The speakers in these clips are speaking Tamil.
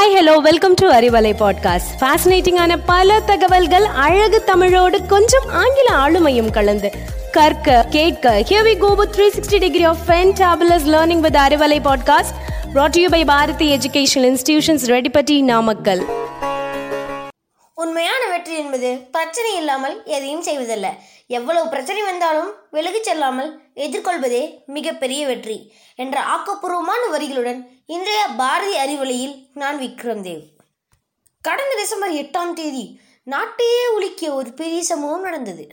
Hi hello welcome to Arivalai podcast ஃபேசினேட்டிங்கான பல தகவல்கள் அழகு தமிழோடு கொஞ்சம் ஆங்கில ஆளுமையும் கலந்து. கற்க கேட்க here we go with 360 degree of fantabulous learning with Arivalai podcast brought to you by Bharathi educational institutions Redipatti Namakkal உண்மையான வெற்றி என்பது பிரச்சனை இல்லாமல் எதையும் செய்வதில்லை. எவ்வளவு பிரச்சனை வந்தாலும் விலகிச் செல்லாமல் எதிர்கொள்வதே மிகப்பெரிய வெற்றி என்ற ஆக்கப்பூர்வமான வரிகளுடன் இன்றைய பாரதி அறிவொளியில் நான் விக்ரம் தேவ் கடந்த டிசம்பர் எட்டாம் தேதி நாட்டையே உலுக்கிய ஒரு பெரிய சம்பவம் நடந்தது.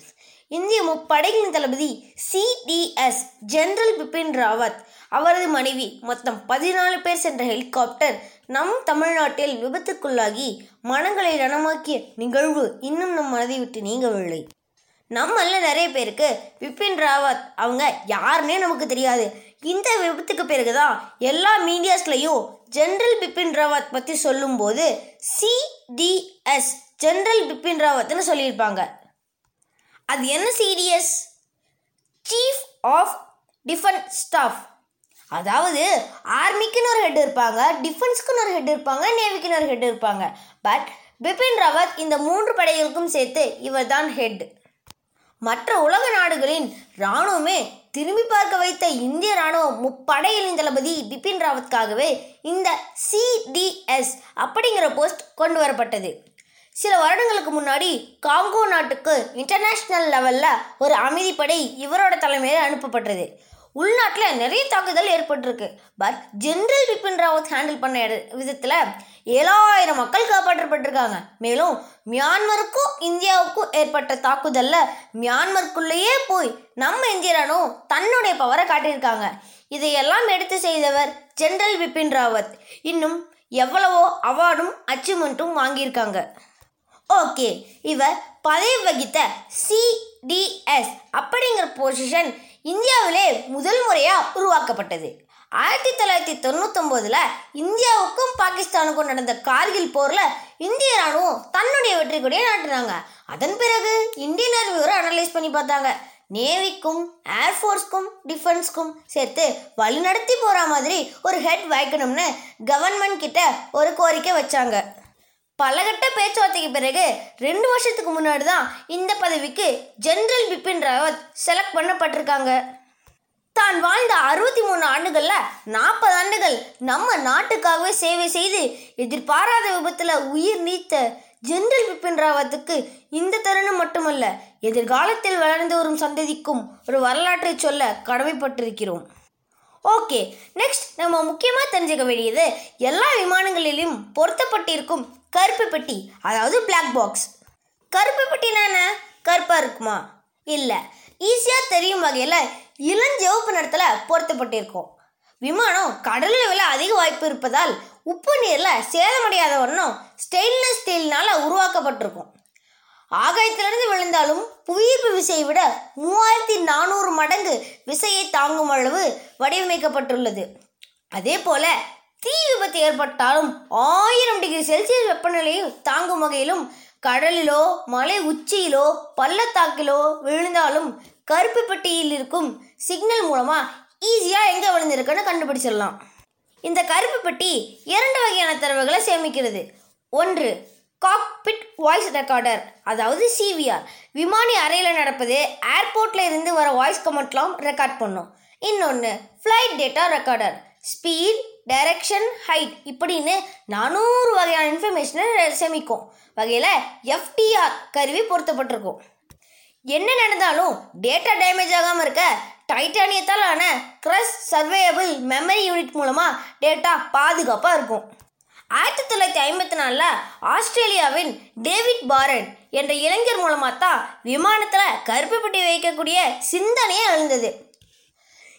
இந்திய முப்படைகளின் தளபதி சிடிஎஸ் ஜெனரல் பிபின் ராவத் அவரது மனைவி மொத்தம் பதினாலு பேர் சென்ற ஹெலிகாப்டர் நம் தமிழ்நாட்டில் விபத்துக்குள்ளாகி மனங்களை ரணமாக்கிய நிகழ்வு இன்னும் நம் மனதை விட்டு நீங்கவில்லை. நம்மள நிறைய பேருக்கு பிபின் ராவத் அவங்க யாருன்னே நமக்கு தெரியாது. இந்த விபத்துக்கு பிறகு தான் எல்லா மீடியாஸ்லையும் ஜென்ரல் பிபின் ராவத் பற்றி சொல்லும்போது சிடிஎஸ் ஜென்ரல் பிபின் ராவத்னு சொல்லியிருப்பாங்க. அது என்ன CDS chief of defence staff அதாவது ஆர்மிக்குன்னு ஒரு ஹெட் இருப்பாங்க டிஃபென்ஸ்க்குன்னு ஒரு ஹெட் இருப்பாங்க நேவிக்குன்னு ஒரு ஹெட் இருப்பாங்க. பட் பிபின் ராவத் இந்த மூன்று படைகளுக்கும் சேர்த்து இவர் தான் ஹெட் மற்ற உலக நாடுகளின் இராணுவமே திரும்பி பார்க்க வைத்த இந்திய ராணுவம் முப்படையின் தளபதி பிபின் ராவத்காகவே இந்த சிடிஎஸ் அப்படிங்கிற போஸ்ட் கொண்டு வரப்பட்டது. சில வருடங்களுக்கு முன்னாடி காங்கோ நாட்டுக்கு இன்டர்நேஷ்னல் லெவலில் ஒரு அமைதிப்படை இவரோட தலைமையில் அனுப்பப்பட்டது. உள்நாட்டில் நிறைய தாக்குதல் ஏற்பட்டிருக்கு. But general Bipin Rawat handle பண்ண விதத்தில் ஏழாயிரம் மக்கள் காப்பாற்றப்பட்டிருக்காங்க. மேலும் மியான்மருக்கும் இந்தியாவுக்கும் ஏற்பட்ட தாக்குதலில் மியான்மருக்குள்ளேயே போய் நம்ம இந்திய ராணுவம் தன்னுடைய பவரை காட்டியிருக்காங்க. இதையெல்லாம் எடுத்து செய்தவர் ஜென்ரல் பிபின் ராவத். இன்னும் எவ்வளவோ அவார்டும் அச்சீவ்மெண்ட்டும் வாங்கியிருக்காங்க. ஓகே இவர் பதவி வகித்த சி டிஎஸ் அப்படிங்கிற பொசிஷன் இந்தியாவிலே முதல் முறையாக உருவாக்கப்பட்டது. ஆயிரத்தி தொள்ளாயிரத்தி தொண்ணூத்தொம்போதில் இந்தியாவுக்கும் பாகிஸ்தானுக்கும் நடந்த கார்கில் போரில் இந்திய ராணுவம் தன்னுடைய வெற்றி கொடியை நாட்டினாங்க. அதன் பிறகு இந்தியன் நேர்விவரை அனலைஸ் பண்ணி பார்த்தாங்க. நேவிக்கும் ஏர்ஃபோர்ஸ்க்கும் டிஃபென்ஸ்க்கும் சேர்த்து வழிநடத்தி போகிற மாதிரி ஒரு ஹெட் வைக்கணும்னு கவர்மெண்ட் கிட்ட ஒரு கோரிக்கை வச்சாங்க. பலகட்ட பேச்சுவார்த்தைக்கு பிறகு ரெண்டு வருஷத்துக்கு முன்னாடி தான் இந்த பதவிக்கு ஜெனரல் பிபின் ராவத் செலக்ட் பண்ணப்பட்டிருக்காங்க. தான் வாழ்ந்த அறுபத்தி மூணு ஆண்டுகளில் நாற்பது ஆண்டுகள் நம்ம நாட்டுக்காகவே சேவை செய்து எதிர்பாராத விபத்தில் உயிர் நீத்த ஜெனரல் பிபின் ராவத்துக்கு இந்த தருணம் மட்டுமல்ல எதிர்காலத்தில் வளர்ந்து வரும் சந்ததிக்கும் ஒரு வரலாற்றை சொல்ல கடமைப்பட்டிருக்கிறோம். ஓகே நெக்ஸ்ட் நம்ம முக்கியமாக தெரிஞ்சுக்க வேண்டியது எல்லா விமானங்களிலும் பொருத்தப்பட்டிருக்கும் கருப்பு பெட்டி அதாவது பிளாக் பாக்ஸ் கருப்பு பெட்டினான கருப்பாக இருக்குமா? இல்லை. ஈஸியாக தெரியும் வகையில் இளஞ்சிவப்பு நிறத்தில் பொருத்தப்பட்டிருக்கும். விமானம் கடலில் விழ அதிக வாய்ப்பு இருப்பதால் உப்பு நீரில் சேதமடையாத வண்ணம் ஸ்டெயின்லெஸ் ஸ்டீல்னால் உருவாக்கப்பட்டிருக்கும். ஆகாயத்திலிருந்து விழுந்தாலும் புவியீர்ப்பு விசையை விட மூவாயிரத்தி நானூறு மடங்கு விசையை தாங்கும் அளவு வடிவமைக்கப்பட்டுள்ளது. அதே போல தீ விபத்து ஏற்பட்டாலும் ஆயிரம் டிகிரி செல்சியஸ் வெப்பநிலையை தாங்கும் வகையிலும் கடலிலோ மலை உச்சியிலோ பள்ளத்தாக்கிலோ விழுந்தாலும் கருப்பு பெட்டியில் இருக்கும் சிக்னல் மூலமாக ஈஸியாக எங்கே விழுந்திருக்குன்னு கண்டுபிடிச்சிடலாம். இந்த கருப்பு பெட்டி இரண்டு வகையான தரவுகளை சேமிக்கிறது. ஒன்று காக்பிட் வாய்ஸ் ரெக்கார்டர் அதாவது சிவிஆர் விமானி அறையில் நடப்பது ஏர்போர்ட்டில் இருந்து வர வாய்ஸ் கமெண்ட்லாம் ரெக்கார்ட் பண்ணும். இன்னொன்று flight data recorder speed direction height இப்படின்னு நானூறு வகையான இன்ஃபர்மேஷனை சேமிக்கும். வகையில் எஃப்டிஆர் கருவி பொருத்தப்பட்டிருக்கும். என்ன நடந்தாலும் டேட்டா டேமேஜ் ஆகாமல் இருக்க டைட்டானியத்தால் ஆன க்ரஸ் சர்வேயபிள் மெமரி யூனிட் மூலமாக டேட்டா பாதுகாப்பாக இருக்கும். ஆயிரத்தி தொள்ளாயிரத்தி ஐம்பத்தி நாலில் ஆஸ்திரேலியாவின் டேவிட் பாரன் என்ற இளைஞர் மூலமாக தான் விமானத்தில் கருப்பு பெட்டி வைக்கக்கூடிய சிந்தனையே எழுந்தது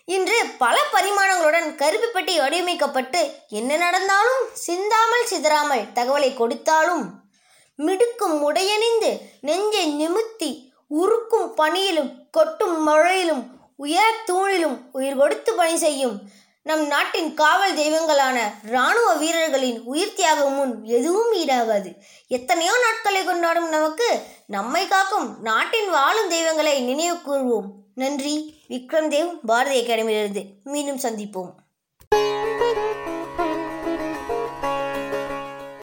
இன்று பல பரிமாணங்களுடன் கருப்பு பெட்டி வடிவமைக்கப்பட்டு என்ன நடந்தாலும் சிந்தாமல் சிதறாமல் தகவலை கொடுத்தாலும் மிடுக்கும் உடையணிந்து நெஞ்சை நிமித்தி உருக்கும் பணியிலும் கொட்டும் மழையிலும் உயர் தூணிலும் உயிர் கொடுத்து பணி செய்யும் நம் நாட்டின் காவல் தெய்வங்களான இராணுவ வீரர்களின் உயிர் தியாகம் முன் எதுவும் ஈடாகாது. எத்தனையோ நாட்களை கொண்டாடும் நமக்கு நம்மை காக்கும் நாட்டின் வாழும் தெய்வங்களை நினைவு கூறுவோம் நன்றி. விக்ரம் தேவ் பாரதி அகாடமியிலிருந்து மீண்டும் சந்திப்போம்.